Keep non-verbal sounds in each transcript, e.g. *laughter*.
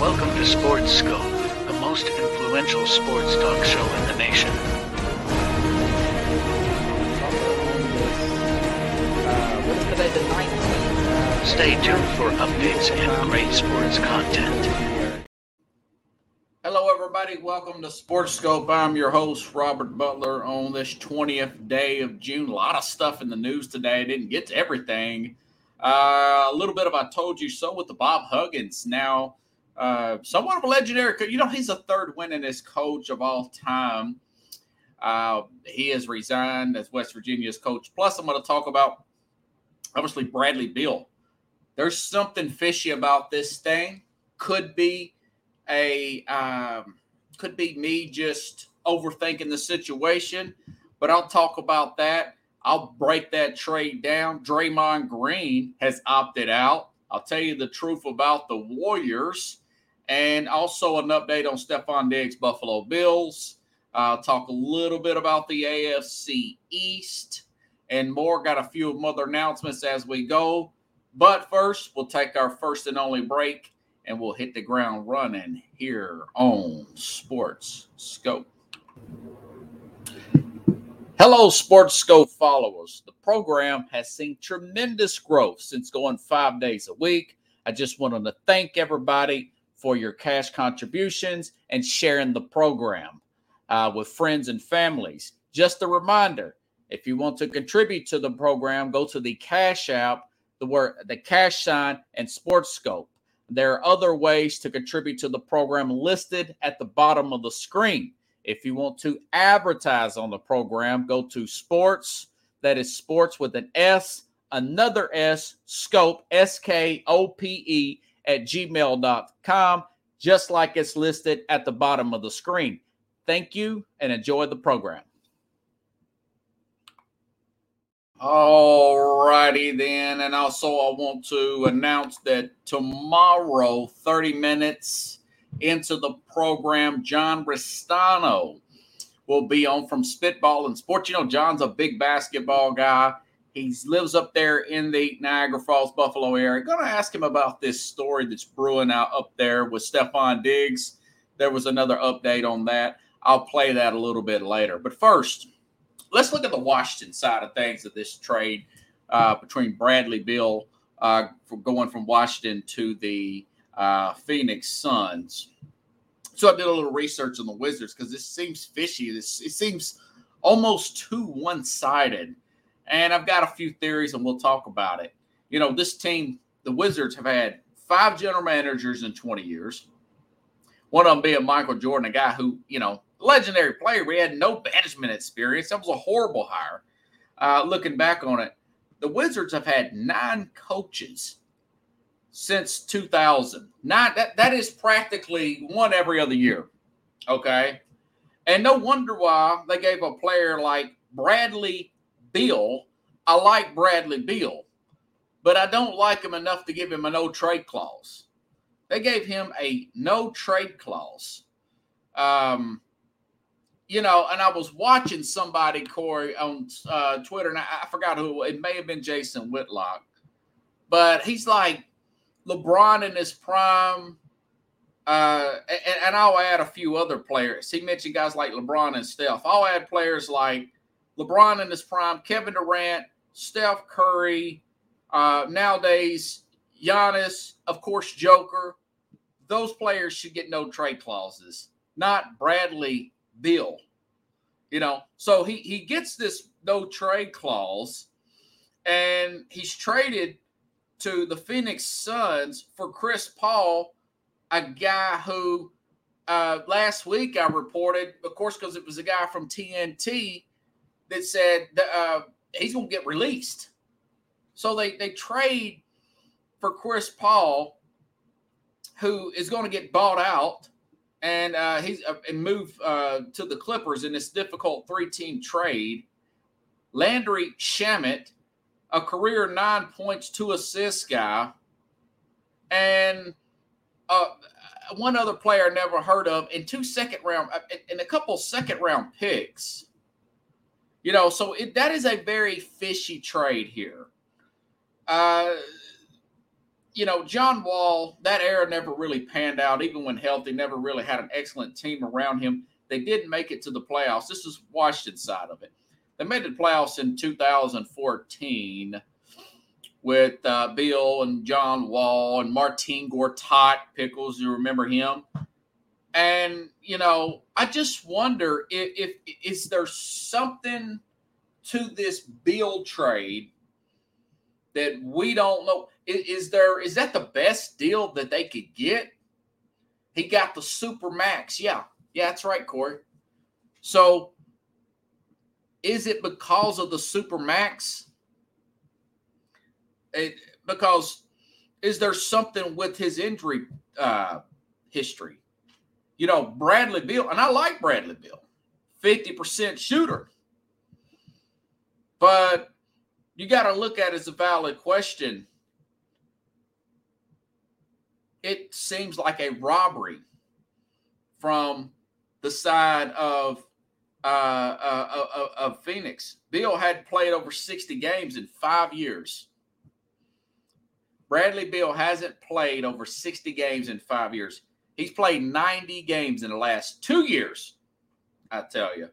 Welcome to Sports Skope, the most influential sports talk show in the nation. Stay tuned for updates and great sports content. Hello, everybody. Welcome to Sports Skope. I'm your host, Robert Butler, on this 20th day of June. A lot of stuff in the news today. I didn't get to everything. Uh, a little bit of I told you so with the Bob Huggins. Now, uh, somewhat of a legendary. You know, he's the third winningest coach of all time. Uh, he has resigned as West Virginia's coach. Plus, I'm going to talk about obviously Bradley Beal. There's something fishy about this thing. Could be a um, could be me just overthinking the situation, but I'll talk about that. I'll break that trade down. Draymond Green has opted out. I'll tell you the truth about the Warriors and also an update on Stefon Diggs' Buffalo Bills. I'll talk a little bit about the AFC East and more. Got a few other announcements as we go. But first, we'll take our first and only break and we'll hit the ground running here on Sports Skope. Hello, Sports Skope followers. The program has seen tremendous growth since going five days a week. I just wanted to thank everybody for your cash contributions and sharing the program uh, with friends and families. Just a reminder if you want to contribute to the program, go to the Cash App, the word the cash sign, and Sports Skope. There are other ways to contribute to the program listed at the bottom of the screen. If you want to advertise on the program, go to sports, that is sports with an S, another S, scope, S K O P E, at gmail.com, just like it's listed at the bottom of the screen. Thank you and enjoy the program. All righty then. And also, I want to announce that tomorrow, 30 minutes into the program, John Ristano will be on from Spitball and Sports. You know, John's a big basketball guy. He lives up there in the Niagara Falls, Buffalo area. Going to ask him about this story that's brewing out up there with Stefon Diggs. There was another update on that. I'll play that a little bit later. But first, let's look at the Washington side of things of this trade uh, between Bradley Beal uh, going from Washington to the uh, Phoenix Suns. So I did a little research on the Wizards because this seems fishy. This it seems almost too one-sided and I've got a few theories and we'll talk about it. You know, this team, the Wizards, have had five general managers in 20 years. One of them being Michael Jordan, a guy who, you know, legendary player, he had no management experience. That was a horrible hire. Uh, looking back on it, the Wizards have had nine coaches since 2000. Nine, that, that is practically one every other year. Okay. And no wonder why they gave a player like Bradley Beal. I like Bradley Beal, but I don't like him enough to give him a no trade clause. They gave him a no trade clause. Um, you know, and I was watching somebody, Corey, on uh, Twitter, and I, I forgot who it may have been Jason Whitlock, but he's like LeBron in his prime. Uh, and, and, I'll add a few other players. He mentioned guys like LeBron and Steph. I'll add players like LeBron in his prime, Kevin Durant, Steph Curry, uh, nowadays Giannis, of course, Joker. Those players should get no trade clauses, not Bradley Beal. You know, so he he gets this no trade clause, and he's traded to the Phoenix Suns for Chris Paul, a guy who uh, last week I reported, of course, because it was a guy from TNT that said uh, he's going to get released. So they they trade for Chris Paul, who is going to get bought out, and uh, he's uh, and move uh, to the Clippers in this difficult three team trade. Landry Shamet, a career nine points, two assists guy, and uh, one other player I never heard of, and two second round, and a couple second round picks. You know, so it, that is a very fishy trade here. Uh, you know, John Wall, that era never really panned out, even when healthy, never really had an excellent team around him. They didn't make it to the playoffs. This is Washington side of it. They made the playoffs in 2014 with uh, Bill and John Wall and Martin Gortat, Pickles, you remember him? And, you know, I just wonder if, if is there something to this Bill trade that we don't know? Is, is there is that the best deal that they could get? He got the super max. Yeah. Yeah, that's right, Corey. So is it because of the super max? It, because is there something with his injury uh, history? You know, Bradley Beal, and I like Bradley Beal, 50% shooter. But you got to look at it as a valid question it seems like a robbery from the side of uh, uh, uh, of Phoenix. Bill had played over 60 games in five years. Bradley Beal hasn't played over 60 games in five years. He's played 90 games in the last two years. I tell you.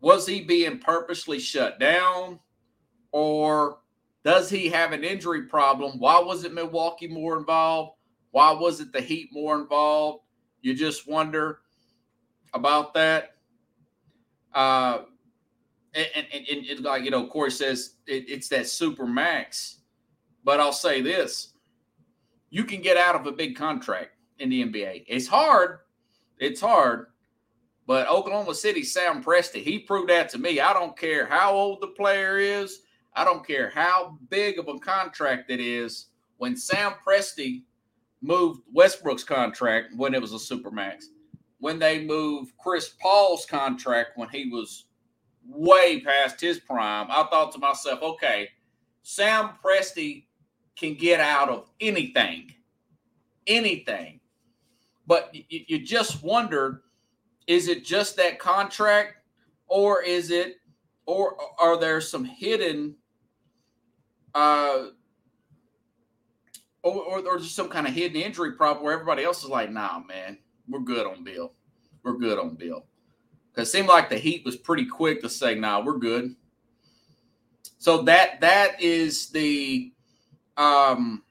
Was he being purposely shut down or does he have an injury problem? Why wasn't Milwaukee more involved? Why wasn't the Heat more involved? You just wonder about that. Uh, and, and, and, and like, you know, Corey says it, it's that super max. But I'll say this you can get out of a big contract in the NBA. It's hard. It's hard. But Oklahoma City, Sam Presti, he proved that to me. I don't care how old the player is. I don't care how big of a contract it is. When Sam Presti moved Westbrook's contract when it was a supermax, when they moved Chris Paul's contract when he was way past his prime, I thought to myself, okay, Sam Presti can get out of anything, anything. But you, you just wondered, is it just that contract, or is it, or are there some hidden uh, or, or, or just some kind of hidden injury problem where everybody else is like, nah, man, we're good on Bill. We're good on Bill. Because it seemed like the Heat was pretty quick to say, nah, we're good. So that that is the um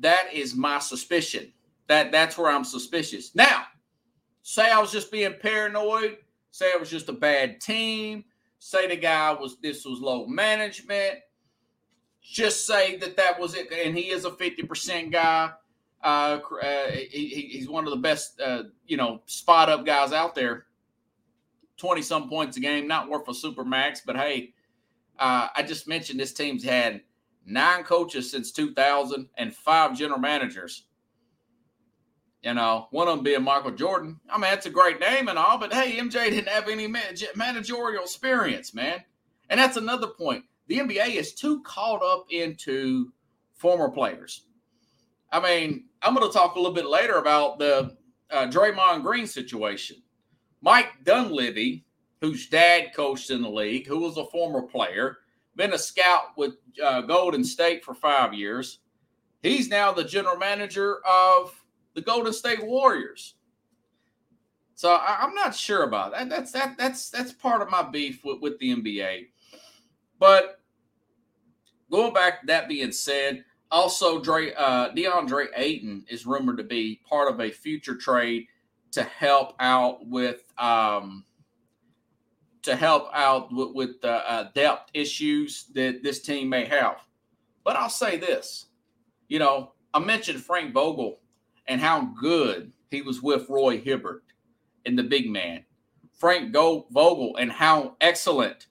that is my suspicion. That that's where I'm suspicious. Now, say I was just being paranoid, say it was just a bad team, say the guy was this was low management, just say that that was it. And he is a 50% guy. Uh, uh, he, he's one of the best, uh, you know, spot up guys out there. 20 some points a game, not worth a super max, but hey, uh, I just mentioned this team's had nine coaches since 2000 and five general managers. You know, one of them being Michael Jordan. I mean, that's a great name and all, but hey, MJ didn't have any managerial experience, man. And that's another point the NBA is too caught up into former players. I mean, I'm going to talk a little bit later about the uh, Draymond Green situation. Mike Dunleavy, whose dad coached in the league, who was a former player, been a scout with uh, Golden State for five years. He's now the general manager of the Golden State Warriors. So I, am not sure about that. That's that that's that's part of my beef with, with the NBA. But going back, that being said, also Dre, uh, DeAndre Ayton is rumored to be part of a future trade to help out with um, to help out with, with the uh, depth issues that this team may have. But I'll say this, you know, I mentioned Frank Vogel and how good he was with Roy Hibbert and the big man. Frank Vogel and how excellent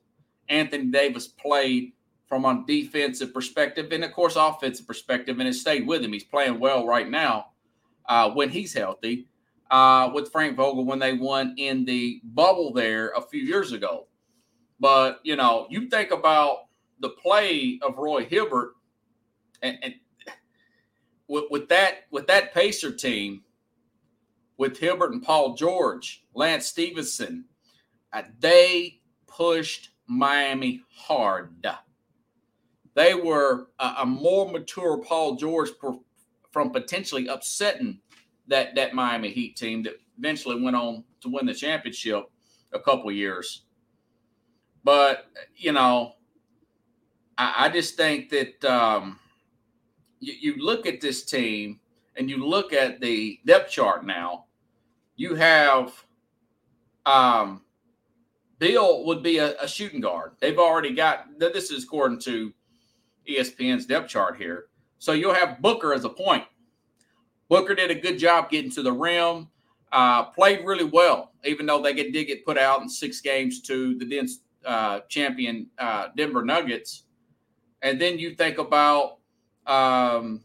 Anthony Davis played from a defensive perspective and, of course, offensive perspective, and has stayed with him. He's playing well right now uh, when he's healthy. Uh, with Frank Vogel when they won in the bubble there a few years ago. But you know, you think about the play of Roy Hibbert, and, and with, with that with that Pacer team, with Hibbert and Paul George, Lance Stephenson, uh, they pushed Miami hard. they were a, a more mature Paul George per, from potentially upsetting that that Miami Heat team that eventually went on to win the championship a couple years. But you know, I, I just think that um, you, you look at this team and you look at the depth chart now. You have um, Beal would be a, a, shooting guard. They've already got this is according to ESPN's depth chart here. So you'll have Booker as a point. Booker did a good job getting to the rim. Uh, played really well, even though they get, did get put out in six games to the uh, champion uh, Denver Nuggets. And then you think about um,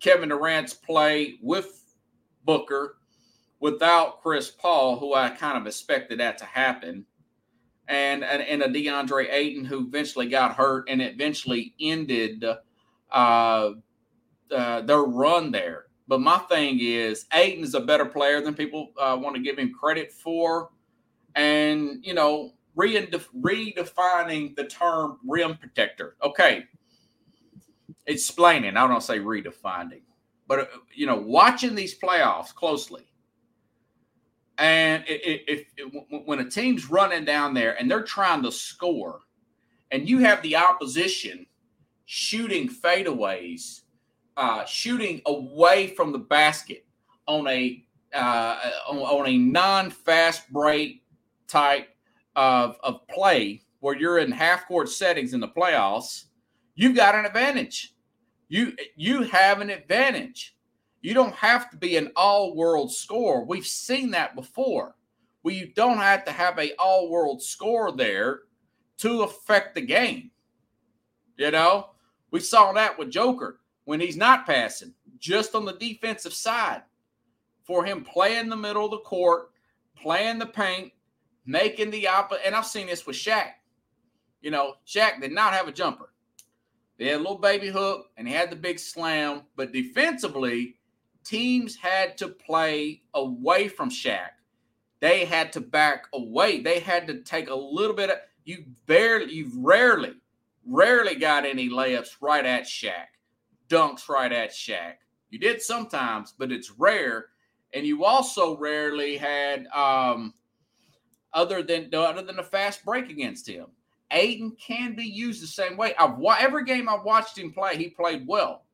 Kevin Durant's play with Booker without Chris Paul, who I kind of expected that to happen, and and, and a DeAndre Ayton who eventually got hurt and eventually ended uh, uh, their run there. But my thing is, Ayton is a better player than people uh, want to give him credit for, and you know, redefining the term rim protector. Okay, explaining. I don't say redefining, but uh, you know, watching these playoffs closely, and if, when a team's running down there and they're trying to score, and you have the opposition shooting fadeaways, uh, shooting away from the basket on a uh, on, on a non-fast break type of, of play where you're in half court settings in the playoffs, you've got an advantage. You you have an advantage. You don't have to be an all-world scorer. We've seen that before. Well, you don't have to have a all-world score there to affect the game. You know, we saw that with Joker when he's not passing, just on the defensive side. For him playing the middle of the court, playing the paint, making the opposite. And I've seen this with Shaq. You know, Shaq did not have a jumper. They had a little baby hook and he had the big slam, but defensively, teams had to play away from Shaq. They had to back away. They had to take a little bit of you barely, you've rarely, rarely got any layups right at Shaq, dunks right at Shaq. You did sometimes, but it's rare. And you also rarely had um other than other than a fast break against him. Ayton can be used the same way. I've every game I've watched him play, he played well.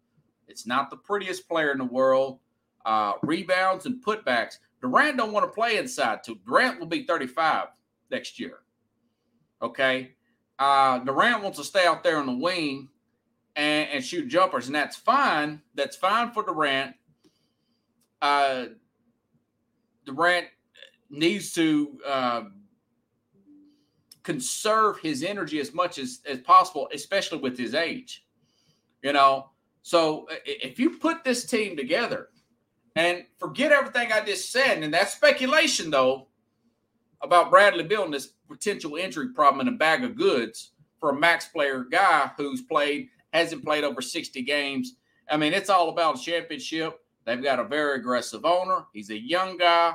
It's not the prettiest player in the world. Uh, rebounds and putbacks. Durant don't want to play inside too. Durant will be 35 next year. Okay. Uh, Durant wants to stay out there on the wing and, and shoot jumpers, and that's fine. That's fine for Durant. Uh, Durant needs to uh, conserve his energy as much as, as possible, especially with his age. You know, so if you put this team together and forget everything I just said, and that's speculation though about Bradley and this potential injury problem in a bag of goods for a max player guy who's played, hasn't played over 60 games. I mean, it's all about championship. They've got a very aggressive owner. He's a young guy,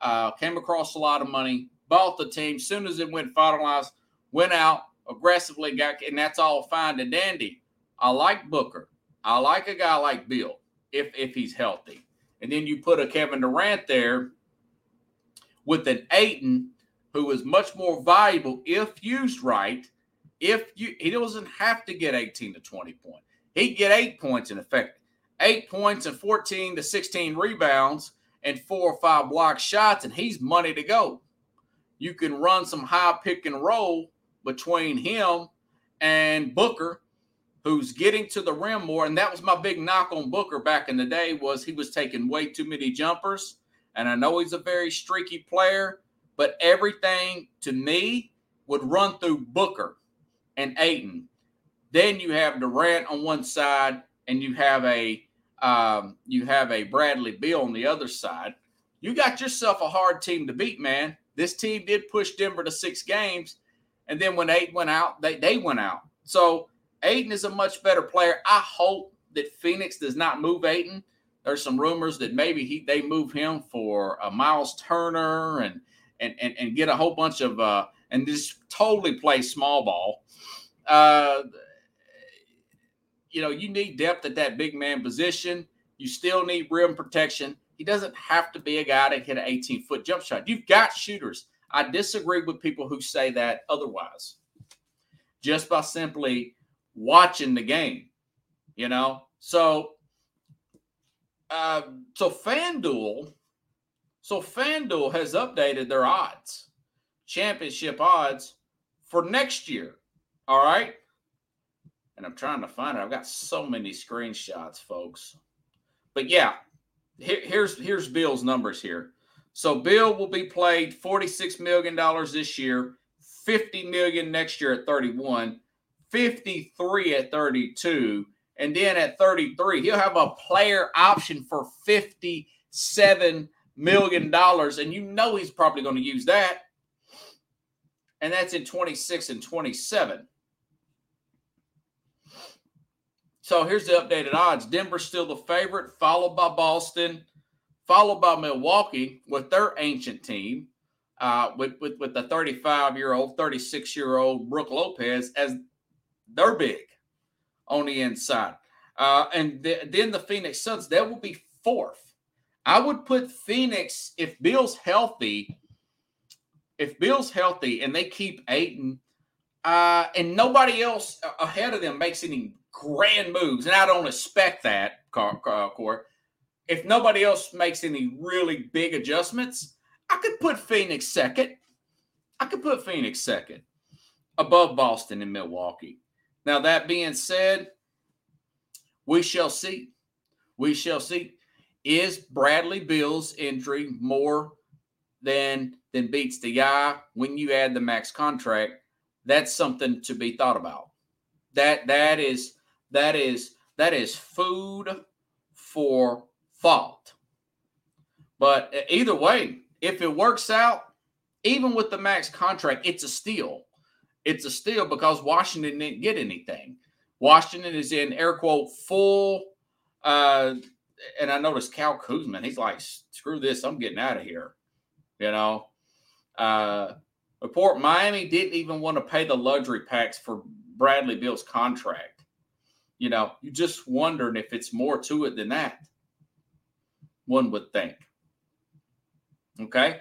uh, came across a lot of money bought the team. Soon as it went finalized, went out aggressively, got and that's all fine and dandy. I like Booker. I like a guy like Bill if if he's healthy. And then you put a Kevin Durant there with an Ayton who is much more valuable if used right. If you he doesn't have to get 18 to 20 points. He'd get eight points in effect. Eight points and 14 to 16 rebounds and four or five block shots, and he's money to go you can run some high pick and roll between him and Booker, who's getting to the rim more. And that was my big knock on Booker back in the day was he was taking way too many jumpers. And I know he's a very streaky player, but everything to me would run through Booker and Ayton. Then you have Durant on one side, and you have a um, you have a Bradley Beal on the other side. You got yourself a hard team to beat, man. This team did push Denver to six games. And then when Ayton went out, they, they went out. So Ayton is a much better player. I hope that Phoenix does not move Ayton. There's some rumors that maybe he they move him for a Miles Turner and and and, and get a whole bunch of uh and just totally play small ball. Uh you know, you need depth at that big man position. You still need rim protection. He doesn't have to be a guy to hit an 18 foot jump shot. You've got shooters. I disagree with people who say that otherwise, just by simply watching the game, you know? So, uh, so FanDuel, so FanDuel has updated their odds, championship odds for next year. All right and I'm trying to find it. I've got so many screenshots, folks. But yeah, here, here's here's Bill's numbers here. So Bill will be played 46 million dollars this year, 50 million next year at 31, 53 at 32, and then at 33 he'll have a player option for 57 million dollars, and you know he's probably going to use that. And that's in 26 and 27. So here's the updated odds. Denver's still the favorite, followed by Boston, followed by Milwaukee with their ancient team, uh, with, with, with the 35 year old, 36 year old Brook Lopez as they're big on the inside. Uh, and th- then the Phoenix Suns, that will be fourth. I would put Phoenix, if Bill's healthy, if Bill's healthy and they keep Ayton, uh, and nobody else ahead of them makes any grand moves, and I don't expect that, Core. If nobody else makes any really big adjustments, I could put Phoenix second. I could put Phoenix second above Boston and Milwaukee. Now, that being said, we shall see. We shall see. Is Bradley Bill's injury more than than beats the guy when you add the max contract? That's something to be thought about. That that is that is that is food for thought. But either way, if it works out, even with the max contract, it's a steal. It's a steal because Washington didn't get anything. Washington is in air quote full. Uh, and I noticed Cal Kuzma, he's like, screw this, I'm getting out of here. You know, uh, report Miami didn't even want to pay the luxury tax for Bradley Beal's contract. You know, you just wondering if it's more to it than that. One would think. Okay.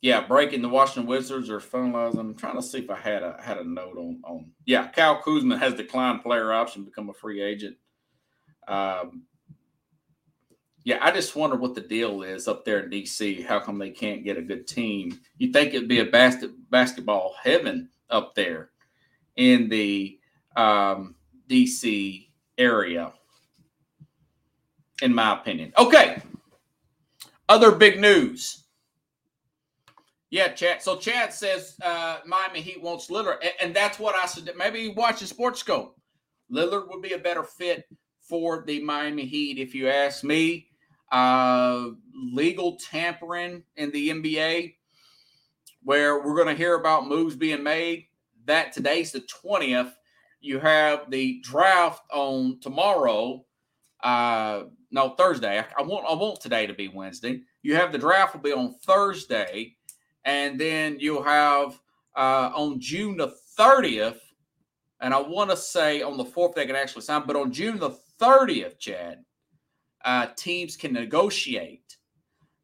Yeah, breaking the Washington Wizards are finalized. I'm trying to see if I had a had a note on on. Yeah, Cal Kuzma has declined player option, become a free agent. Um, yeah, I just wonder what the deal is up there in DC. How come they can't get a good team? You think it'd be a basket basketball heaven up there in the um, DC area, in my opinion. Okay. Other big news. Yeah, Chad. So Chad says uh, Miami Heat wants Lillard, and, and that's what I said. Maybe watch the Sports Skope. Lillard would be a better fit for the Miami Heat, if you ask me. Uh, legal tampering in the NBA, where we're going to hear about moves being made. That today's the twentieth you have the draft on tomorrow. Uh, no, Thursday. I, I, want I want today to be Wednesday. You have the draft will be on Thursday, and then you'll have uh, on June the thirtieth. And I want to say on the fourth they can actually sign, but on June the thirtieth, Chad, uh, teams can negotiate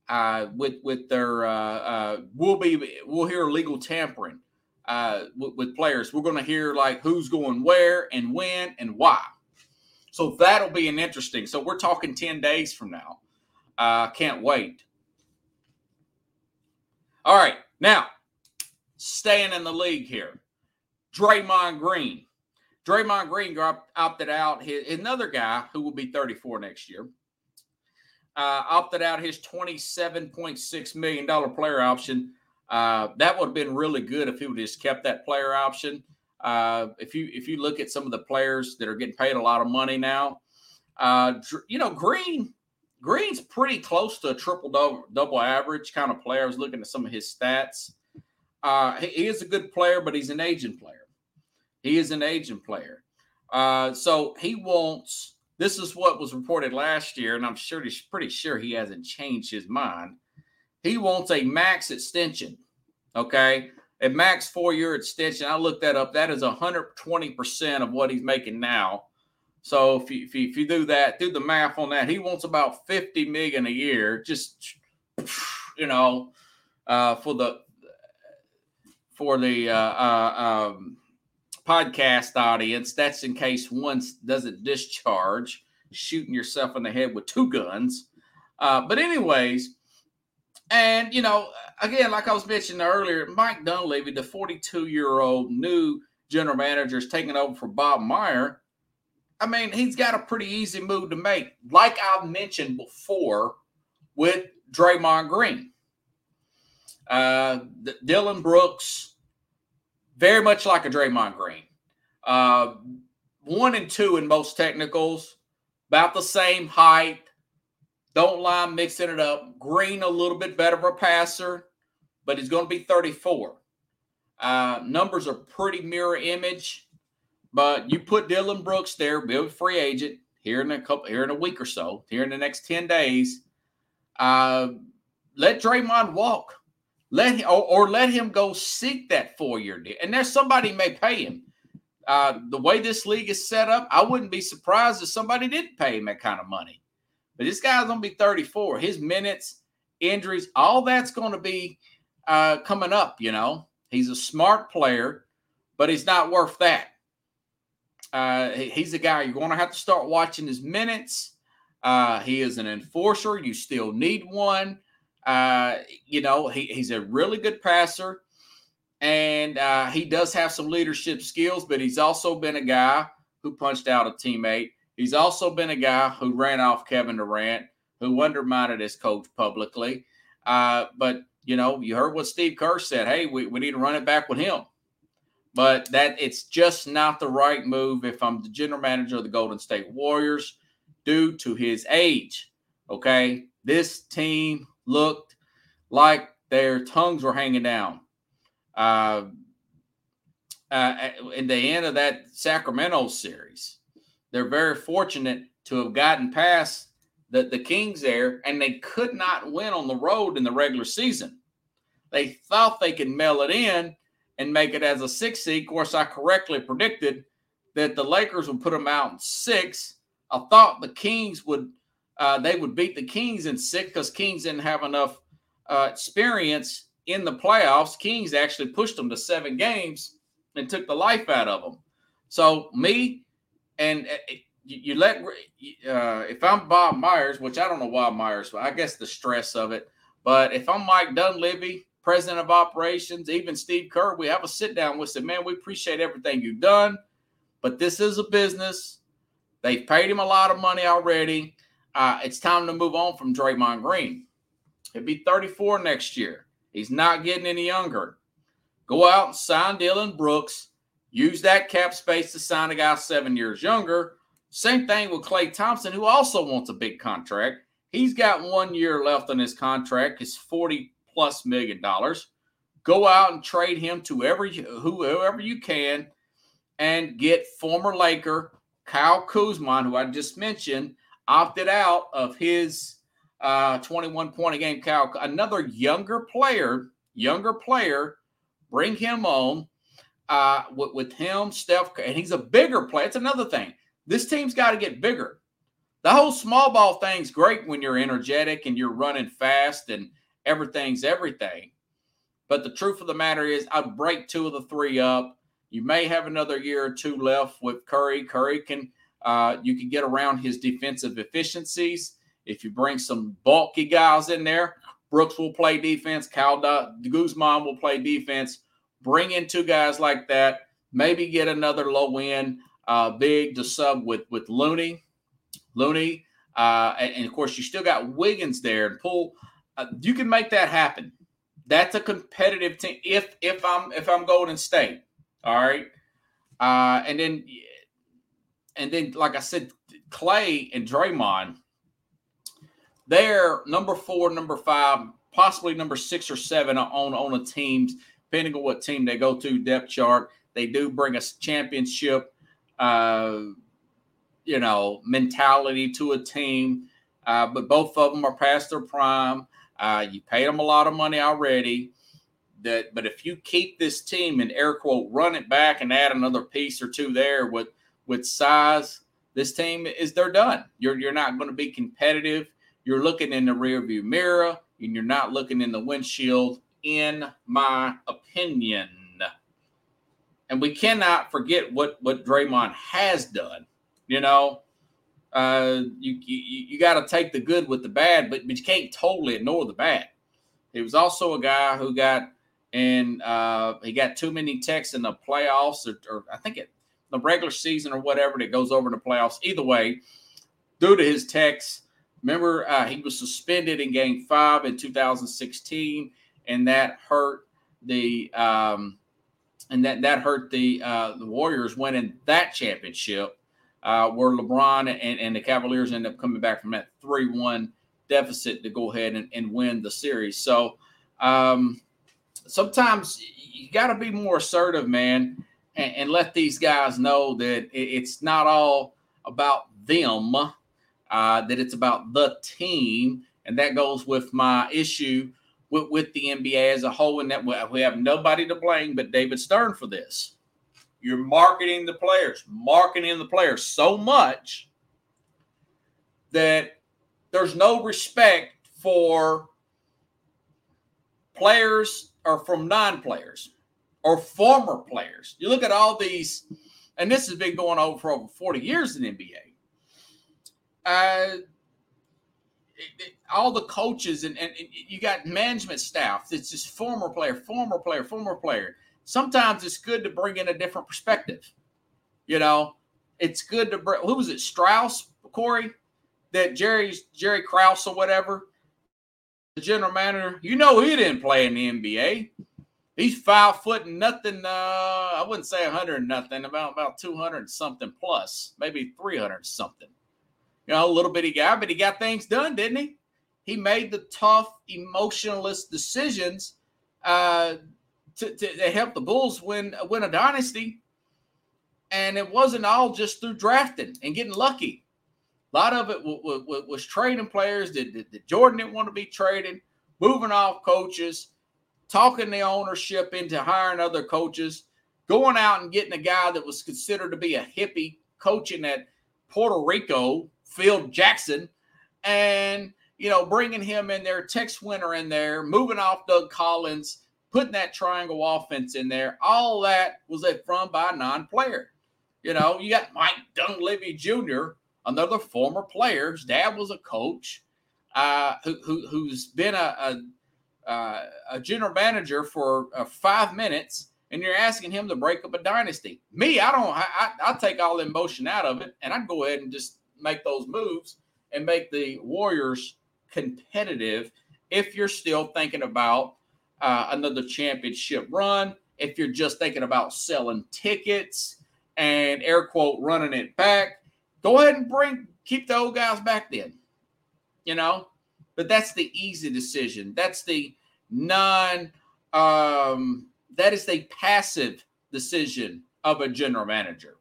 uh, with with their. Uh, uh, we'll be we'll hear legal tampering uh, with, with players. We're going to hear like who's going where and when and why. So that'll be an interesting. So we're talking 10 days from now. Uh, can't wait. All right. Now, staying in the league here. Draymond Green. Draymond Green opted out. Another guy who will be 34 next year uh, opted out his $27.6 million player option uh, that would have been really good if he would have just kept that player option. Uh, if you if you look at some of the players that are getting paid a lot of money now, uh, you know Green Green's pretty close to a triple double, double average kind of player. I was looking at some of his stats. Uh, he, he, is a good player, but he's an aging player. He is an aging player. Uh, so he wants. This is what was reported last year, and I'm sure he's pretty sure he hasn't changed his mind. He wants a max extension. Okay. A max four year extension. I looked that up. That is 120% of what he's making now So if you, if you, if you do that, do the math on that. He wants about 50 million a year, just you know, uh, for the for the uh, uh, um, podcast audience. That's in case one doesn't discharge, shooting yourself in the head with two guns. Uh, but anyways, and you know, again, like I was mentioning earlier, Mike Dunleavy, the 42 year old new general manager, is taking over for Bob Meyer. I mean, he's got a pretty easy move to make, like I've mentioned before with Draymond Green. Uh, Dillon Brooks, very much like a Draymond Green. Uh, one and two in most technicals, about the same height. Don't lie, mixing it up. Green, a little bit better of a passer, but he's going to be 34. Uh, numbers are pretty mirror image, but you put Dillon Brooks there, be a free agent here in a couple, here in a week or so, here in the next 10 days. Uh, let Draymond walk. Let him, or, or, let him go seek that four year deal. And there's somebody may pay him. Uh, the way this league is set up, I wouldn't be surprised if somebody didn't pay him that kind of money. But this guy's going to be 34. His minutes, injuries, all that's going to be uh, coming up. You know, he's a smart player, but he's not worth that. Uh, he's a guy you're going to have to start watching his minutes. Uh, he is an enforcer. You still need one. Uh, you know, he, he's a really good passer and uh, he does have some leadership skills, but he's also been a guy who punched out a teammate. He's also been a guy who ran off Kevin Durant, who undermined his coach publicly. Uh, but, you know, you heard what Steve Kerr said. Hey, we, we need to run it back with him. But that it's just not the right move if I'm the general manager of the Golden State Warriors due to his age. Okay. This team looked like their tongues were hanging down. Uh, uh, in the end of that Sacramento series, they're very fortunate to have gotten past the, the Kings there, and they could not win on the road in the regular season. They thought they could mail it in and make it as a six seed. Of course, I correctly predicted that the Lakers would put them out in six. I thought the Kings would uh, they would beat the Kings in six because Kings didn't have enough uh, experience in the playoffs. Kings actually pushed them to seven games and took the life out of them. So me and uh, you, let uh, if I'm Bob Myers, which I don't know why Myers, but I guess the stress of it. But if I'm Mike Dunleavy, president of operations, even Steve Kerr, we have a sit down with him. Man, we appreciate everything you've done, but this is a business. They've paid him a lot of money already. Uh, it's time to move on from Draymond Green. He'll be 34 next year. He's not getting any younger. Go out and sign Dillon Brooks. Use that cap space to sign a guy seven years younger. Same thing with Klay Thompson, who also wants a big contract. He's got one year left on his contract. It's 40 plus million dollars. Go out and trade him to every whoever you can and get former Laker Kyle Kuzma, who I just mentioned, opted out of his uh, 21 point a game. Cal, another younger player, younger player, bring him on uh, with, with him, Steph, and he's a bigger player. It's another thing. This team's got to get bigger. The whole small ball thing's great when you're energetic and you're running fast and everything's everything. But the truth of the matter is, I'd break two of the three up. You may have another year or two left with Curry. Curry can uh, you can get around his defensive efficiencies. If you bring some bulky guys in there, Brooks will play defense. Cal Kuzma will play defense. Bring in two guys like that. Maybe get another low end uh, big to sub with with Looney. Looney, uh, and, and, of course you still got Wiggins there and Poole. Uh, you can make that happen. That's a competitive team. If if I'm if I'm Golden State, all right. Uh, and then and then, like I said, Clay and Draymond, they're number four, number five, possibly number six or seven on on a teams, depending on what team they go to. Depth chart. They do bring a championship, uh, you know, mentality to a team. Uh, but both of them are past their prime. Uh, you paid them a lot of money already. That, but if you keep this team and air quote run it back and add another piece or two there with with size, this team is they're done. You're you're not going to be competitive. You're looking in the rearview mirror and you're not looking in the windshield, in my opinion. And we cannot forget what what Draymond has done. You know, uh, you you, you got to take the good with the bad, but, but you can't totally ignore the bad. He was also a guy who got and uh, he got too many techs in the playoffs, or, or I think it the regular season or whatever that goes over the playoffs. Either way, due to his techs, remember uh, he was suspended in Game Five in 2016, and that hurt the um, and that that hurt the uh, the Warriors winning that championship, uh, where LeBron and, and the Cavaliers end up coming back from that three one deficit to go ahead and, and win the series. So um, sometimes you got to be more assertive, man, and, and, let these guys know that it's not all about them, uh, that it's about the team. And that goes with my issue with, with the NBA as a whole, and that we have nobody to blame but David Stern for this. You're marketing the players, marketing the players so much that there's no respect for players or from non-players or former players. You look at all these, and this has been going on for over 40 years in NBA. Uh, all the coaches and, and, and, you got management staff that's just former player, former player, former player. Sometimes it's good to bring in a different perspective. You know, it's good to bring. Who was it? Strauss, Corey, that Jerry's Jerry Krause or whatever, the general manager. You know he didn't play in the NBA. He's five foot and nothing. Uh, I wouldn't say a hundred nothing. About about two hundred something plus, maybe three hundred something. You know, a little bitty guy, but he got things done, didn't he? He made the tough, emotionless decisions uh, to, to, to help the Bulls win win a dynasty. And it wasn't all just through drafting and getting lucky. A lot of it w- w- was trading players that, that, that, Jordan didn't want to be traded, moving off coaches, talking the ownership into hiring other coaches, going out and getting a guy that was considered to be a hippie coaching at Puerto Rico, Phil Jackson, and you know bringing him in there, Tex Winter in there, moving off Doug Collins, putting that triangle offense in there. All that was a from by non-player. You know, you got Mike Dunleavy Jr another former player. His dad was a coach uh, who, who, has been a, a, uh, a, general manager for uh, five minutes, and you're asking him to break up a dynasty. Me, I don't. I, I, take all the emotion out of it, and I'd go ahead and just make those moves and make the Warriors competitive. If you're still thinking about uh, another championship run, if you're just thinking about selling tickets and air quote running it back, Go ahead and bring keep the old guys back then. You know, but that's the easy decision. That's the non um that is a passive decision of a general manager.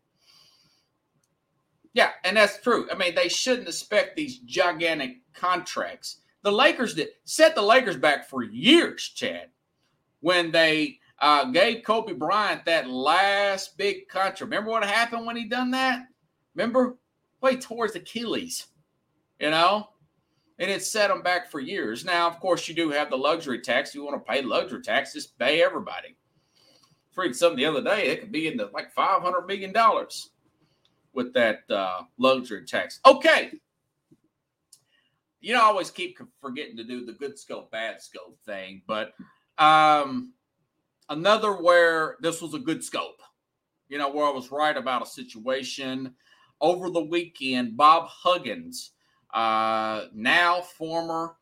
Yeah, and that's true. I mean, they shouldn't expect these gigantic contracts. The Lakers did set the Lakers back for years, Chad, when they uh, gave Kobe Bryant that last big contract. Remember what happened when he done that? Remember well, he tore his Achilles, you know, and it set them back for years. Now, of course, you do have the luxury tax. You want to pay luxury tax, just pay everybody. Freak something the other day, it could be in the like five hundred million dollars with that uh, luxury tax. Okay. You know, I always keep forgetting to do the good scope, bad scope thing, but um, another where this was a good scope, you know, where I was right about a situation over the weekend, Bob Huggins, uh, now former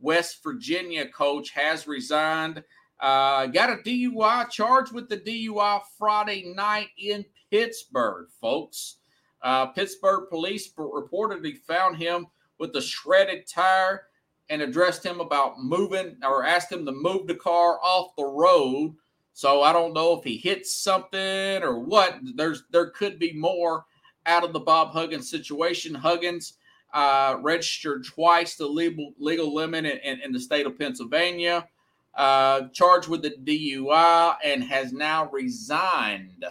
West Virginia coach, has resigned. Uh, got a DUI charged with the DUI Friday night in Pittsburgh, folks. Uh, Pittsburgh police reportedly found him with a shredded tire and addressed him about moving or asked him to move the car off the road. So I don't know if he hit something or what. There's there could be more out of the Bob Huggins situation. Huggins uh, registered twice the legal, legal limit in, in, in the state of Pennsylvania, uh, charged with the DUI, and has now resigned.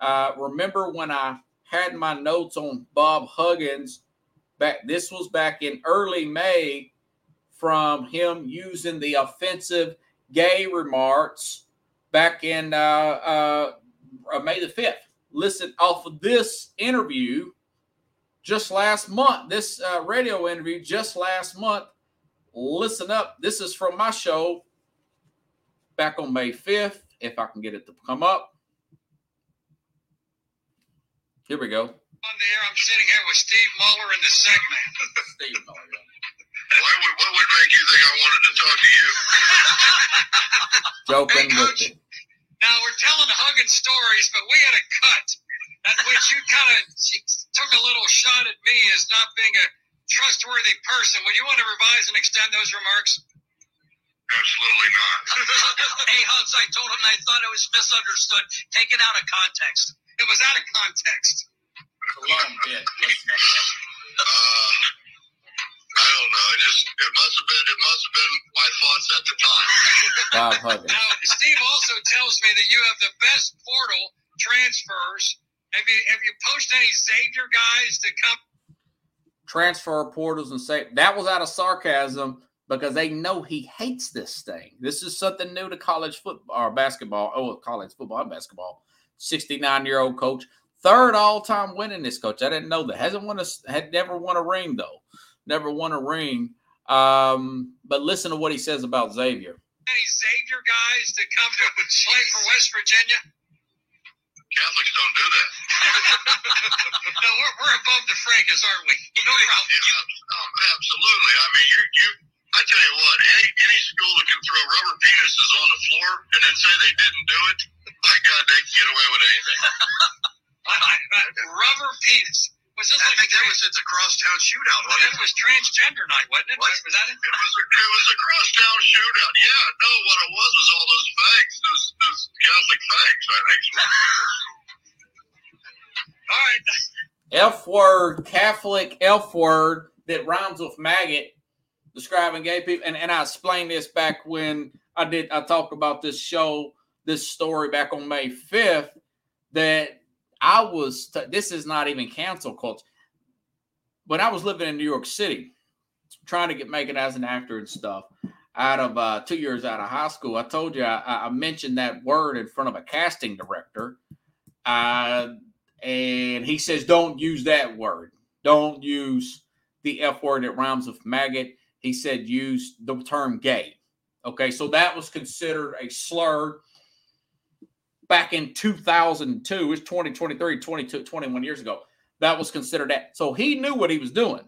Uh, remember when I had my notes on Bob Huggins. Back this was back in early May from him using the offensive gay remarks back in uh, uh, uh May the 5th. Listen, off of this interview just last month, this uh, radio interview just last month. Listen up. This is from my show back on May 5th, if I can get it to come up. Here we go. On the air, I'm sitting here with Steve Muller in the segment. *laughs* Steve Muller. Why would, what would make you think I wanted to talk to you? *laughs* Joking Hey, with it. now, we're telling Huggins stories, but we had a cut at which you kind of took a little shot at me as not being a trustworthy person. Would you want to revise and extend those remarks? Absolutely not. *laughs* hey, Hugs, I told him I thought it was misunderstood. Take it out of context. It was out of context. It's a long bit. Uh, I don't know. It just it must have been it must have been my thoughts at the time. Bob Huggins. Now, Steve also tells me that you have the best portal transfers. Have you have you poached any Xavier guys to come? transfer portals and say that was out of sarcasm because they know he hates this thing. This is something new to college football or basketball. Oh, college football and basketball. 69 year old coach, third all time winning this coach. I didn't know that. Hasn't won a had never won a ring though. Never won a ring. Um, but listen to what he says about Xavier. Any Xavier guys to come to *laughs* play for West Virginia? Catholics don't do that. *laughs* no, we're, we're above the fracas, aren't we? *laughs* No problem. um, absolutely. I mean, you, you. I tell you what, any any school that can throw rubber penises on the floor and then say they didn't do it, my God, they can get away with anything. *laughs* I, I, I, rubber penis. Was this I like think that was at the crosstown shootout. Wasn't it? was transgender night, wasn't it? Was that it? It was a, it was a crosstown shootout. Yeah, no, what it was was all those fags, those, those Catholic fags. I think. All right. F word, Catholic F word that rhymes with maggot, describing gay people. And, and I explained this back when I did, I talked about this show, this story back on May 5th, that I was, t- this is not even cancel culture. When I was living in New York City, trying to get make it as an actor and stuff, out of uh, two years out of high school, I told you I, I mentioned that word in front of a casting director. Uh, and he says, don't use that word. Don't use the F word that rhymes with maggot. He said, use the term gay. Okay, so that was considered a slur back in 2002. It's 2023, 22, 21 years ago. That was considered that. So he knew what he was doing.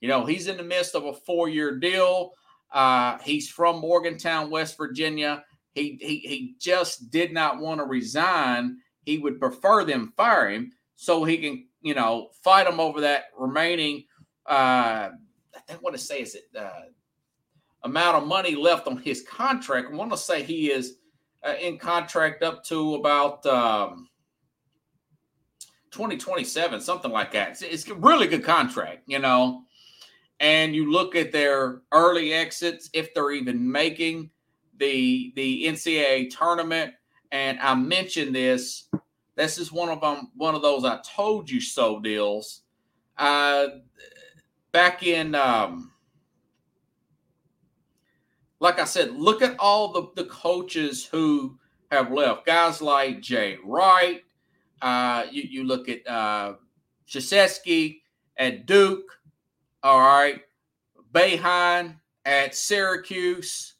You know, he's in the midst of a four year deal. Uh, he's from Morgantown, West Virginia. He, he, he just did not want to resign he would prefer them fire him so he can, you know, fight them over that remaining. Uh, I think what to say is it uh, amount of money left on his contract. I want to say he is uh, in contract up to about um, 2027, something like that. It's, it's a really good contract, you know. And you look at their early exits, if they're even making the the NCAA tournament. And I mentioned this. This is one of them, one of those I told you so deals. Uh, back in, um, like I said, look at all the, the coaches who have left. Guys like Jay Wright. Uh, you, you look at uh, at Duke. All right. Boeheim at Syracuse.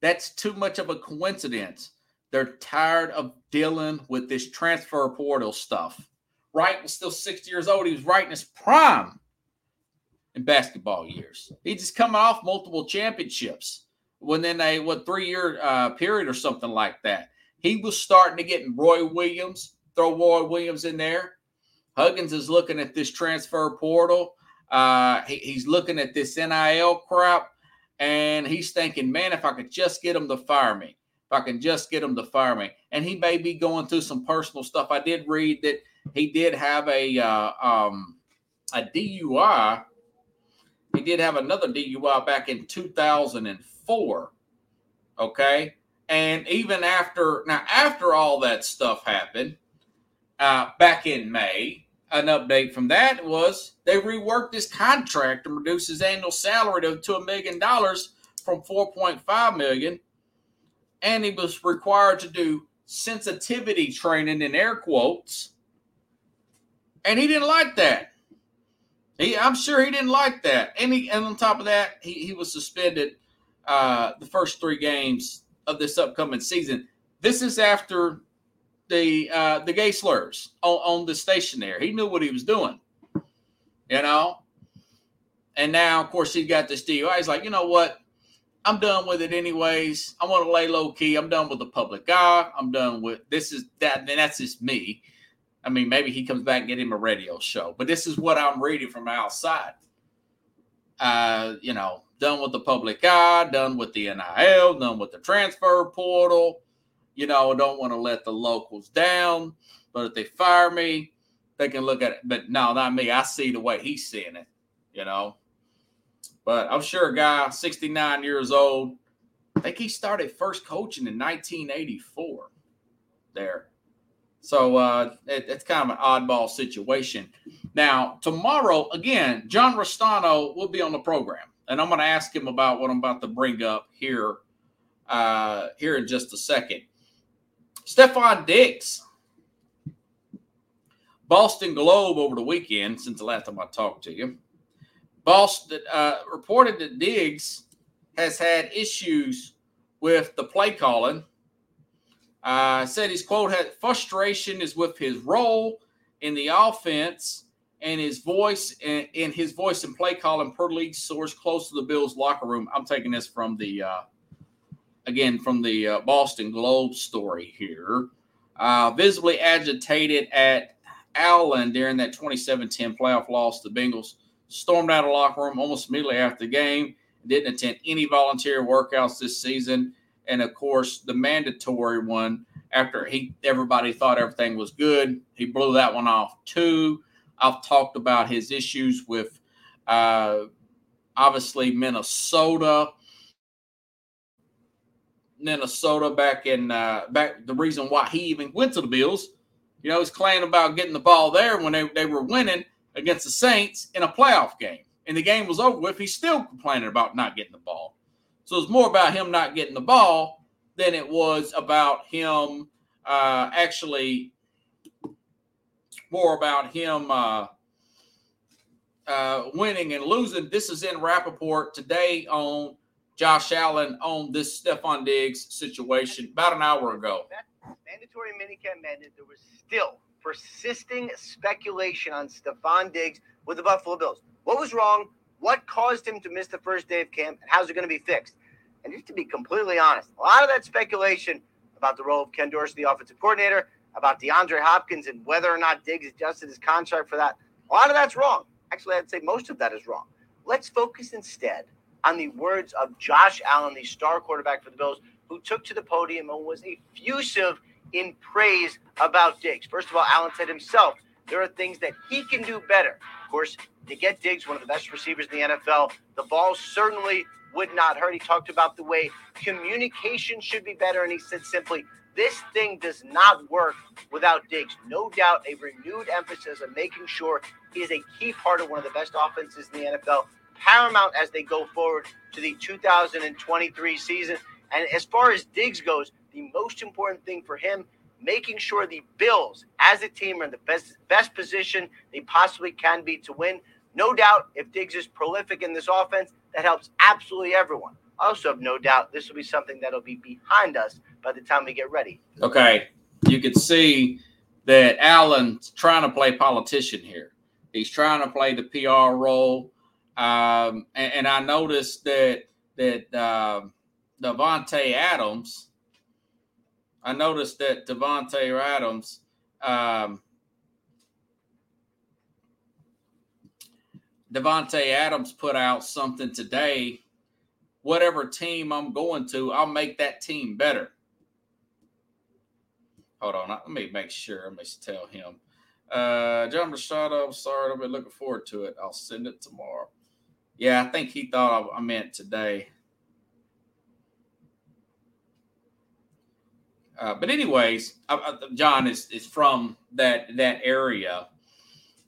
That's too much of a coincidence. They're tired of dealing with this transfer portal stuff. Wright was still 60 years old. He was right in his prime in basketball years. He just coming off multiple championships within a what three year uh, period or something like that. He was starting to get Roy Williams, throw Roy Williams in there. Huggins is looking at this transfer portal. Uh, he, he's looking at this NIL crap, and he's thinking, man, if I could just get him to fire me, I can just get him to fire me. And he may be going through some personal stuff. I did read that he did have a uh, um, a DUI. He did have another DUI back in 2004. Okay. And even after, now, after all that stuff happened, uh, back in May, an update from that was they reworked his contract and reduced his annual salary to, to a million dollars from 4.5 million and he was required to do sensitivity training in air quotes and he didn't like that he i'm sure he didn't like that and, he, and on top of that he, he was suspended uh, the first three games of this upcoming season this is after the uh, the gay slurs on, on the station there. He knew what he was doing, you know. And now, of course, he got this DUI. He's like, you know what? I'm done with it anyways. I want to lay low key. I'm done with the public eye. I'm done with this is that Then that's just me. I mean, maybe he comes back and get him a radio show, but this is what I'm reading from outside. Uh, you know, done with the public eye, done with the NIL, done with the transfer portal you know, don't want to let the locals down. But if they fire me, they can look at it. But no, not me. I see the way he's seeing it, you know. But I'm sure a guy, 69 years old, I think he started first coaching in 1984 there. So uh, it, it's kind of an oddball situation. Now, tomorrow, again, John Restano will be on the program. And I'm going to ask him about what I'm about to bring up here uh, here in just a second. Stefon Diggs, Boston Globe over the weekend, since the last time I talked to you, Boston uh, reported that Diggs has had issues with the play calling. Uh, said his quote had frustration is with his role in the offense and his voice and, and his voice and play calling per league source close to the Bills locker room. I'm taking this from the uh, again from the uh, Boston Globe story here. Uh, visibly agitated at Allen during that 27-10 playoff loss. To the Bengals stormed out of locker room almost immediately after the game. Didn't attend any volunteer workouts this season, and of course the mandatory one after he everybody thought everything was good. He blew that one off too. I've talked about his issues with uh, obviously Minnesota Minnesota back in uh, back the reason why he even went to the Bills. You know, he's complaining about getting the ball there when they, they were winning against the Saints in a playoff game. And the game was over with. He's still complaining about not getting the ball. So it's more about him not getting the ball than it was about him uh, actually more about him uh, uh, winning and losing. This is in Rapoport today on Josh Allen on this Stefon Diggs situation about an hour ago. mandatory minicamp mandate, there was still persisting speculation on Stefon Diggs with the Buffalo Bills. What was wrong? What caused him to miss the first day of camp? And how's it going to be fixed? And just to be completely honest, a lot of that speculation about the role of Ken Dorsey, the offensive coordinator, about DeAndre Hopkins and whether or not Diggs adjusted his contract for that, a lot of that's wrong. Actually, I'd say most of that is wrong. Let's focus instead on the words of Josh Allen, the star quarterback for the Bills, who took to the podium and was effusive in praise about Diggs. First of all, Allen said himself, there are things that he can do better. Of course, to get Diggs, one of the best receivers in the NFL, the ball certainly would not hurt. He talked about the way communication should be better, and he said simply, this thing does not work without Diggs. No doubt, a renewed emphasis on making sure he is a key part of one of the best offenses in the NFL paramount as they go forward to the 2023 season. And as far as Diggs goes, the most important thing for him, making sure the Bills as a team are in the best best position they possibly can be to win. No doubt, if Diggs is prolific in this offense, that helps absolutely everyone. Also, have no doubt this will be something that'll be behind us by the time we get ready. Okay, you can see that Allen's trying to play politician here. He's trying to play the PR role. Um, and, and, I noticed that that uh, Davante Adams. I noticed that Davante Adams. Um, Davante Adams put out something today. Whatever team I'm going to, I'll make that team better. Hold on, let me make sure. Let me tell him. Uh, John Rashad, I'm sorry. I've been looking forward to it. I'll send it tomorrow. Yeah, I think he thought I meant today. Uh, but anyways, uh, John is is from that that area,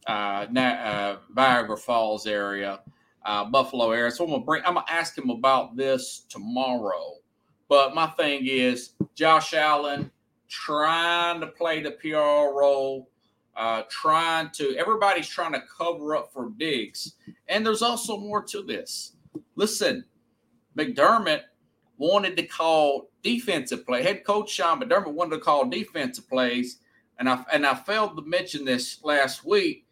uh, uh, Niagara Falls area, uh, Buffalo area. So I'm gonna bring. I'm gonna ask him about this tomorrow. But my thing is Josh Allen trying to play the PR role, uh, trying to. Everybody's trying to cover up for Diggs, and there's also more to this. Listen, McDermott wanted to call defensive play. Head coach Sean McDermott wanted to call defensive plays, and I and I failed to mention this last week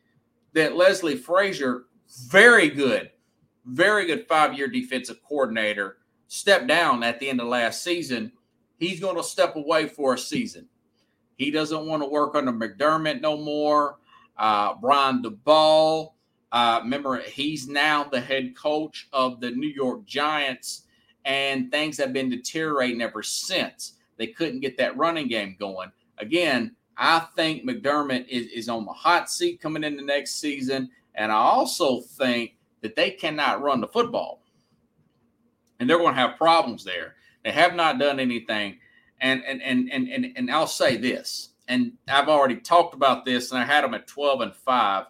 that Leslie Frazier, very good, very good five year defensive coordinator, stepped down at the end of last season. He's going to step away for a season. He doesn't want to work under McDermott no more. Uh, Brian Daboll, uh, remember, he's now the head coach of the New York Giants, and things have been deteriorating ever since. They couldn't get that running game going. Again, I think McDermott is, is on the hot seat coming into next season. And I also think that they cannot run the football. And they're going to have problems there. They have not done anything. And and and and and, and I'll say this, and I've already talked about this, and I had them at 12 and 5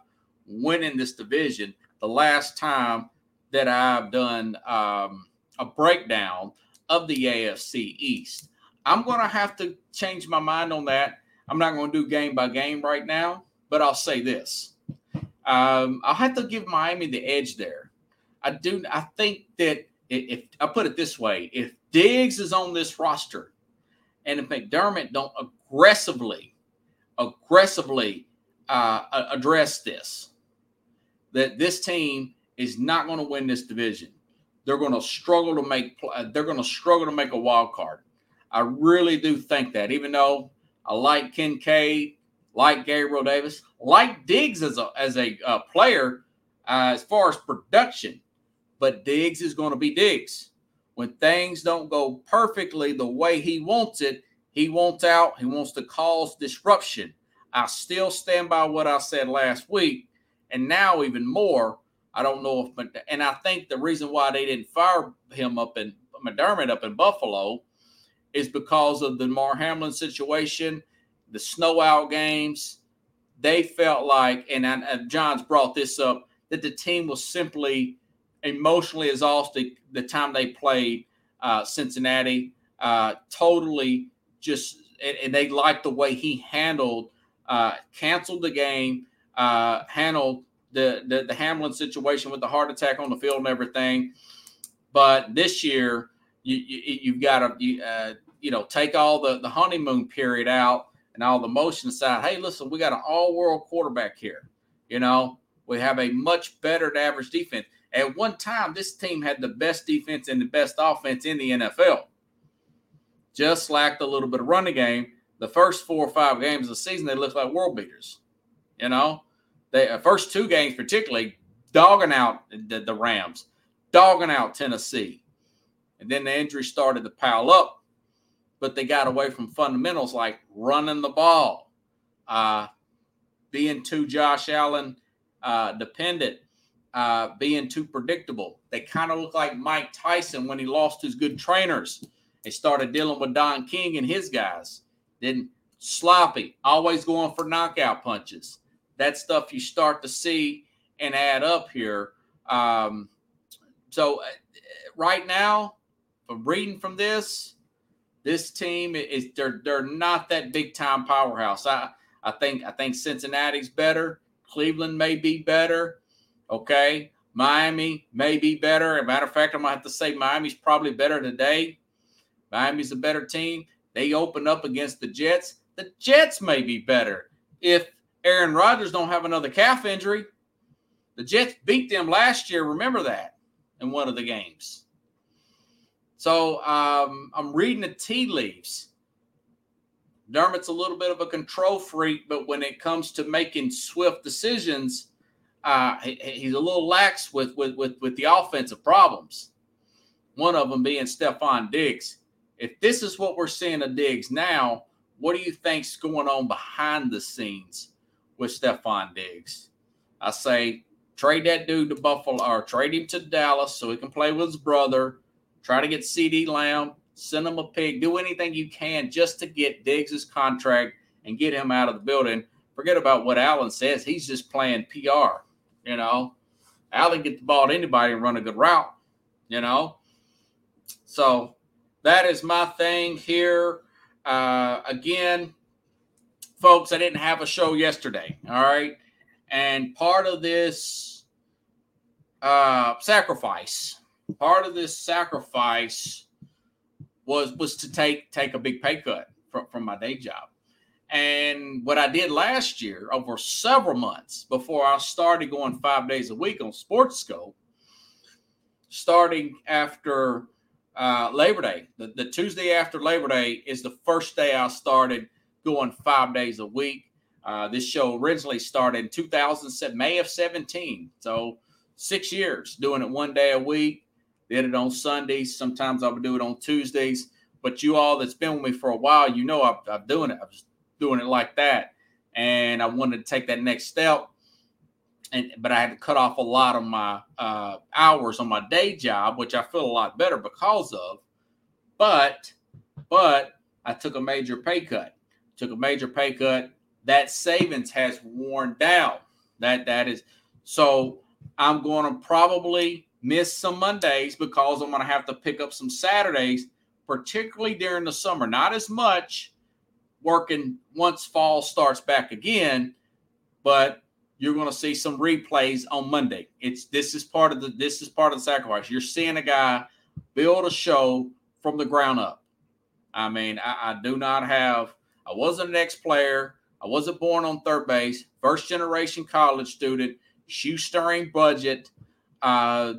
winning this division the last time that I've done um, a breakdown of the AFC East. I'm going to have to change my mind on that I'm not going to do game by game right now, but I'll say this. Um, I'll have to give Miami the edge there. I do. I think that if, I put it this way, if Diggs is on this roster, and if McDermott don't aggressively, aggressively uh, address this, that this team is not going to win this division. They're going to struggle to make. They're going to struggle to make a wild card. I really do think that, even though I like Kincaid, like Gabriel Davis, like Diggs as a as a uh, player uh, as far as production. But Diggs is going to be Diggs. When things don't go perfectly the way he wants it, he wants out. He wants to cause disruption. I still stand by what I said last week, and now even more. I don't know if, and I think the reason why they didn't fire him up in McDermott up in Buffalo is because of the Mar Hamlin situation, the snow out games. They felt like, and, and John's brought this up, that the team was simply emotionally exhausted the time they played uh, Cincinnati. Uh, totally just, and, and, they liked the way he handled, uh, canceled the game, uh, handled the, the the Hamlin situation with the heart attack on the field and everything. But this year, you, you have got to you, uh, you know take all the the honeymoon period out and all the motion aside. Hey, listen, we got an all world quarterback here. You know, we have a much better average defense. At one time, this team had the best defense and the best offense in the NFL. Just lacked a little bit of running game. The first four or five games of the season, they looked like world beaters. You know, the uh, first two games, particularly, dogging out the, the Rams, dogging out Tennessee. And then the injuries started to pile up, but they got away from fundamentals like running the ball, uh, being too Josh Allen uh, dependent, uh, being too predictable. They kind of look like Mike Tyson when he lost his good trainers They started dealing with Don King and his guys. Then sloppy, always going for knockout punches. That stuff you start to see and add up here. Um, so uh, right now, from reading from this, this team is they're they're not that big time powerhouse. I I think I think Cincinnati's better. Cleveland may be better. Okay. Miami may be better. As a matter of fact, I'm gonna have to say Miami's probably better today. Miami's a better team. They open up against the Jets. The Jets may be better if Aaron Rodgers don't have another calf injury. The Jets beat them last year. Remember that in one of the games. So um, I'm reading the tea leaves. Dermot's a little bit of a control freak, but when it comes to making swift decisions, uh, he, he's a little lax with, with, with, with the offensive problems. One of them being Stefon Diggs. If this is what we're seeing of Diggs now, what do you think's going on behind the scenes with Stefon Diggs? I say trade that dude to Buffalo or trade him to Dallas so he can play with his brother Try to get CeeDee Lamb, send him a pig, do anything you can just to get Diggs' contract and get him out of the building forget about what Allen says. He's just playing PR. You know, Allen get the ball to anybody and run a good route. You know, so that is my thing here. Uh, again, folks, I didn't have a show yesterday. All right, and part of this uh, sacrifice, part of this sacrifice was was to take take a big pay cut from, from my day job. And what I did last year over several months before I started going five days a week on Sports Skope, starting after uh, Labor Day, the, the Tuesday after Labor Day is the first day I started going five days a week. Uh, this show originally started in 2007, May of 17. So six years doing it one day a week. Did it on Sundays. Sometimes I would do it on Tuesdays. But you all that's been with me for a while, you know I'm, I'm doing it. I was doing it like that, and I wanted to take that next step. And but I had to cut off a lot of my uh, hours on my day job, which I feel a lot better because of. But but I took a major pay cut. Took a major pay cut. That savings has worn down. That that is so. I'm going to probably miss some Mondays because I'm going to have to pick up some Saturdays particularly during the summer. Not as much working once fall starts back again, but you're going to see some replays on Monday. It's this is part of the this is part of the sacrifice. You're seeing a guy build a show from the ground up. I mean, I, I do not have. I wasn't an ex-player. I wasn't born on third base. First generation college student. Shoestring budget. Uh,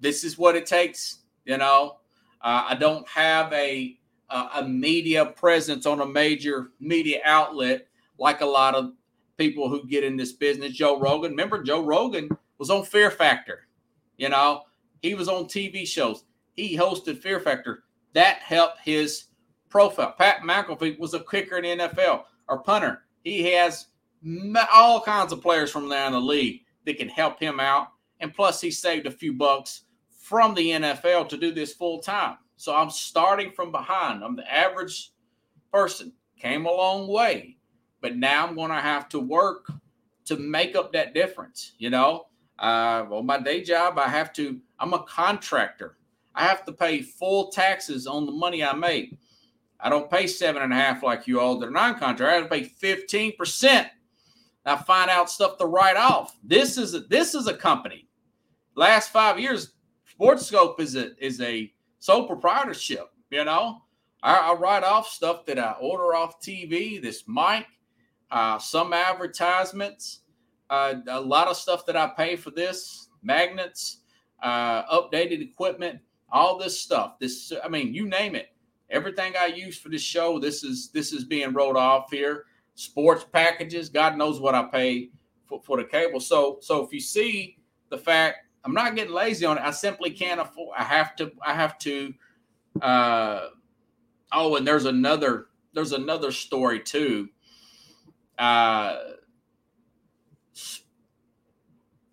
this is what it takes. You know, uh, I don't have a a media presence on a major media outlet like a lot of people who get in this business. Joe Rogan, remember Joe Rogan was on Fear Factor. You know, he was on TV shows. He hosted Fear Factor. That helped his profile. Pat McAfee was a kicker in the NFL or punter. He has all kinds of players from there in the league that can help him out. And plus, he saved a few bucks from the NFL to do this full time. So I'm starting from behind. I'm the average person, came a long way, but now I'm going to have to work to make up that difference. You know, uh, my day job, I have to, I'm a contractor. I have to pay full taxes on the money I make. I don't pay seven and a half like you all that are non-contractor. I have to pay 15%. I find out stuff to write off. This is a, this is a company. Last five years, Sports Skope is a is a sole proprietorship. You know, I, I write off stuff that I order off TV. This mic, uh, some advertisements, uh, a lot of stuff that I pay for this, magnets, uh, updated equipment, all this stuff. This, I mean, you name it. Everything I use for this show, this is this is being rolled off here. Sports packages, God knows what I pay for, for the cable. So, so if you see the fact I'm not getting lazy on it. I simply can't afford. I have to. I have to. Uh, oh, and there's another. There's another story too. Uh,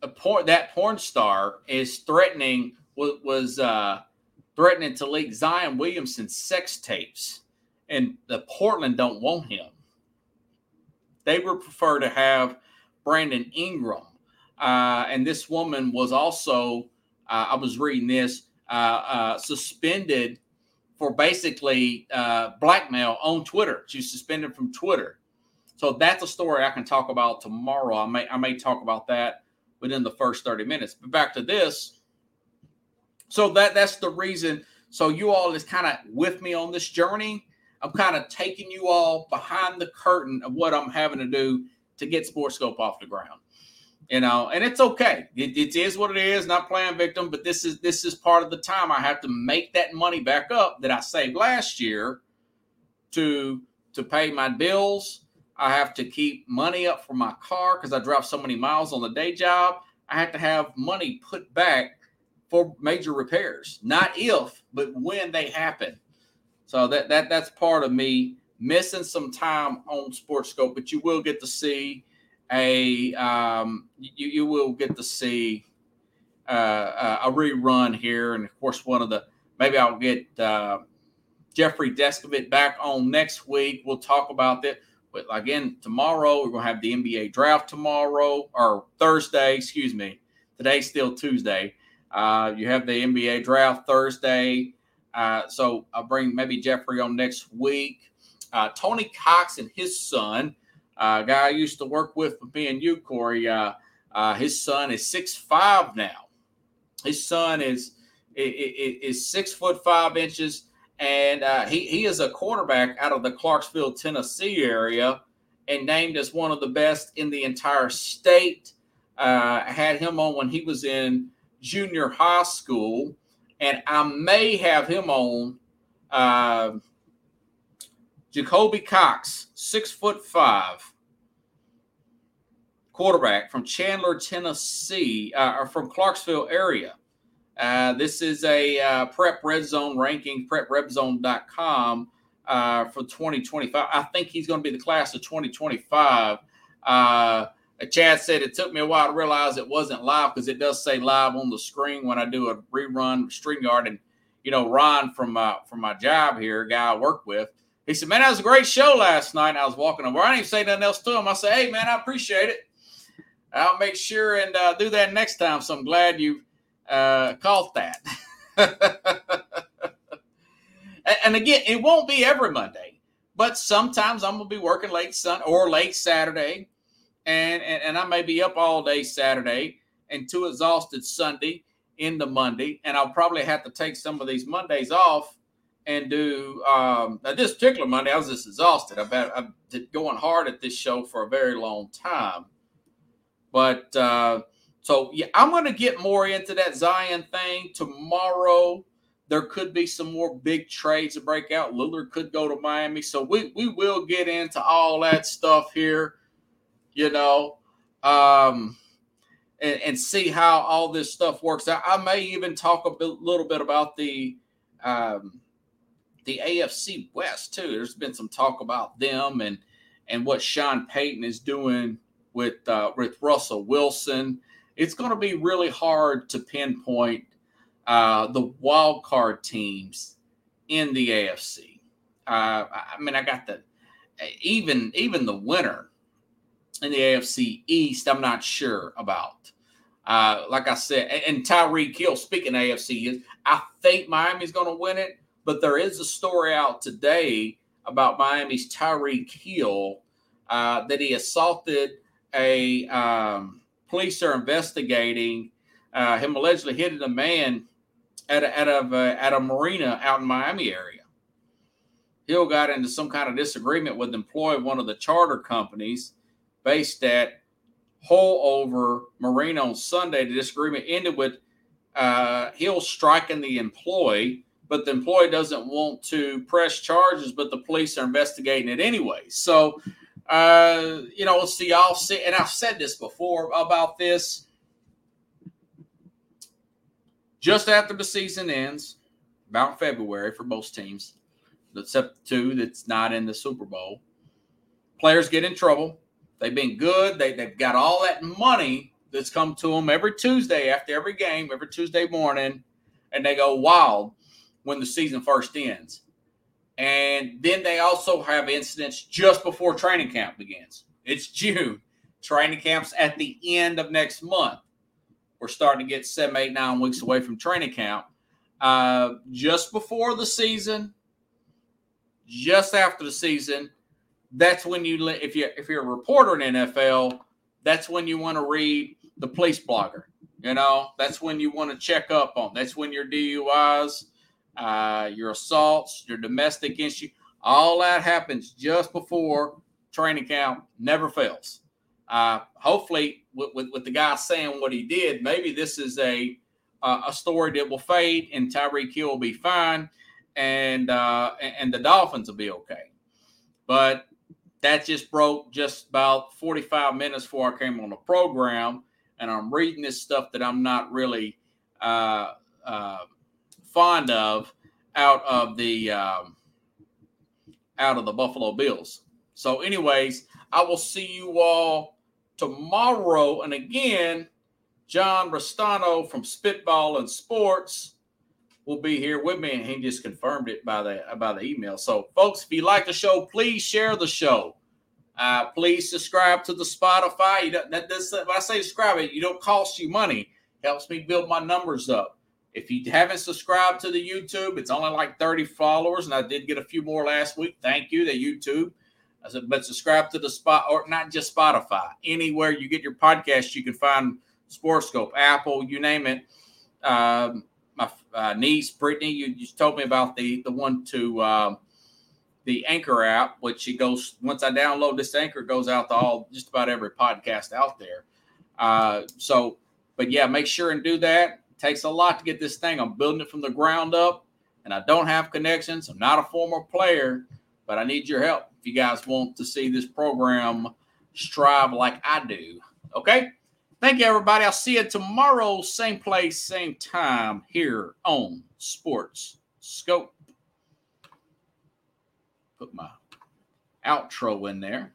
a porn that porn star is threatening was was uh, threatening to leak Zion Williamson's sex tapes, and the Portland don't want him. They would prefer to have Brandon Ingram uh, and this woman was also, uh, I was reading this, uh, uh suspended for basically uh, blackmail on Twitter. She's suspended from Twitter. So that's a story I can talk about tomorrow. I may I may talk about that within the first 30 minutes. But back to this. So that that's the reason. So you all is kind of with me on this journey. I'm kind of taking you all behind the curtain of what I'm having to do to get Sports Skope off the ground you know and it's okay it, it is what it is not playing victim but this is this is part of the time i have to make that money back up that i saved last year to to pay my bills i have to keep money up for my car because i drive so many miles on the day job i have to have money put back for major repairs not if but when they happen so that that that's part of me missing some time on Sports Skope but you will get to see a um, you, you will get to see uh, uh, a rerun here, and of course, one of the maybe I'll get uh, Jeffrey Deskovic back on next week. We'll talk about that. but again, tomorrow we're to have the NBA draft tomorrow or Thursday, excuse me. Today's still Tuesday. Uh, you have the NBA draft Thursday. Uh, so I'll bring maybe Jeffrey on next week. Uh, Tony Cox and his son, uh, guy I used to work with for being you, Corey. Uh, uh, his son is six five now. His son is is, is six foot five inches and uh, he he is a quarterback out of the Clarksville, Tennessee area, and named as one of the best in the entire state. Uh, had him on when he was in junior high school, and I may have him on. Uh, Jacoby Cox, six foot five, quarterback from Chandler, Tennessee, uh, or from Clarksville area. Uh, this is a uh, prep red zone ranking, prepredzone.com uh, for 2025. I think he's going to be the class of 2025. Chad said it took me a while to realize it wasn't live because it does say live on the screen when I do a rerun StreamYard. And, you know, Ron from, uh, from my job here, guy I work with, he said, Man, that was a great show last night. And I was walking over. I didn't even say nothing else to him. I said, Hey, man, I appreciate it. I'll make sure and uh, do that next time. So I'm glad you uh, caught that. *laughs* and again, it won't be every Monday, but sometimes I'm gonna be working late Sun or late Saturday, and, and and I may be up all day Saturday and too exhausted Sunday into Monday, and I'll probably have to take some of these Mondays off and do um, this particular Monday. I was just exhausted. I've been, I've been going hard at this show for a very long time, but. Uh, so yeah, I'm going to get more into that Zion thing tomorrow. There could be some more big trades to break out. Lillard could go to Miami, so we we will get into all that stuff here, you know, um, and, and see how all this stuff works out. I may even talk a bit, little bit about the um, the AFC West too. There's been some talk about them and and what Sean Payton is doing with uh, with Russell Wilson it's going to be really hard to pinpoint uh, the wild card teams in the AFC. Uh, I mean, I got the even even the winner in the AFC East. I'm not sure about. Uh, like I said, and Tyreek Hill. Speaking of AFC, is I think Miami's going to win it, but there is a story out today about Miami's Tyreek Hill uh, that he assaulted a um, police are investigating uh, him allegedly hitting a man at a, at a, at a marina out in Miami area. Hill got into some kind of disagreement with the employee of one of the charter companies based at Haulover Marina on Sunday. The disagreement ended with uh, Hill striking the employee, but the employee doesn't want to press charges, but the police are investigating it anyway. So uh, you know, see, I'll see, and I've said this before about this. Just after the season ends, about February for most teams, except two that's not in the Super Bowl, players get in trouble. They've been good. They, they've got all that money that's come to them every Tuesday after every game, every Tuesday morning, and they go wild when the season first ends. And then they also have incidents just before training camp begins. It's *laughs* June. Training camp's at the end of next month. We're starting to get seven, eight, nine weeks away from training camp. Uh, just before the season, just after the season, that's when you if you if you're a reporter in NFL, that's when you want to read the police blogger. You know, that's when you want to check up on. That's when your DUIs uh, your assaults, your domestic issue, all that happens just before training camp. Never fails. Uh, hopefully, with, with, with, the guy saying what he did, maybe this is a uh, a story that will fade, and Tyreek Hill will be fine, and uh, and the Dolphins will be okay. But that just broke just about 45 minutes before I came on the program, and I'm reading this stuff that I'm not really uh, uh, fond of out of the um, out of the Buffalo Bills. So, anyways, I will see you all tomorrow. And again, John Restano from Spitball and Sports will be here with me, and he just confirmed it by the by the email. So, folks, if you like the show, please share the show. Uh, please subscribe to the Spotify. You don't, that does, when I say subscribe, it you don't cost you money. Helps me build my numbers up. If you haven't subscribed to the YouTube, it's only like 30 followers, and I did get a few more last week. Thank you, the YouTube. I said, but subscribe to the spot or not just Spotify. Anywhere you get your podcast, you can find Sports Skope, Apple, you name it. Um, my uh, niece Brittany, you just told me about the the one to um, the Anchor app, which it goes once I download this Anchor, goes out to all just about every podcast out there. Uh, so, but yeah, make sure and do that. It takes a lot to get this thing. I'm building it from the ground up, and I don't have connections. I'm not a former player, but I need your help if you guys want to see this program strive like I do. Okay. Thank you, everybody. I'll see you tomorrow, same place, same time here on Sports Skope. Put my outro in there.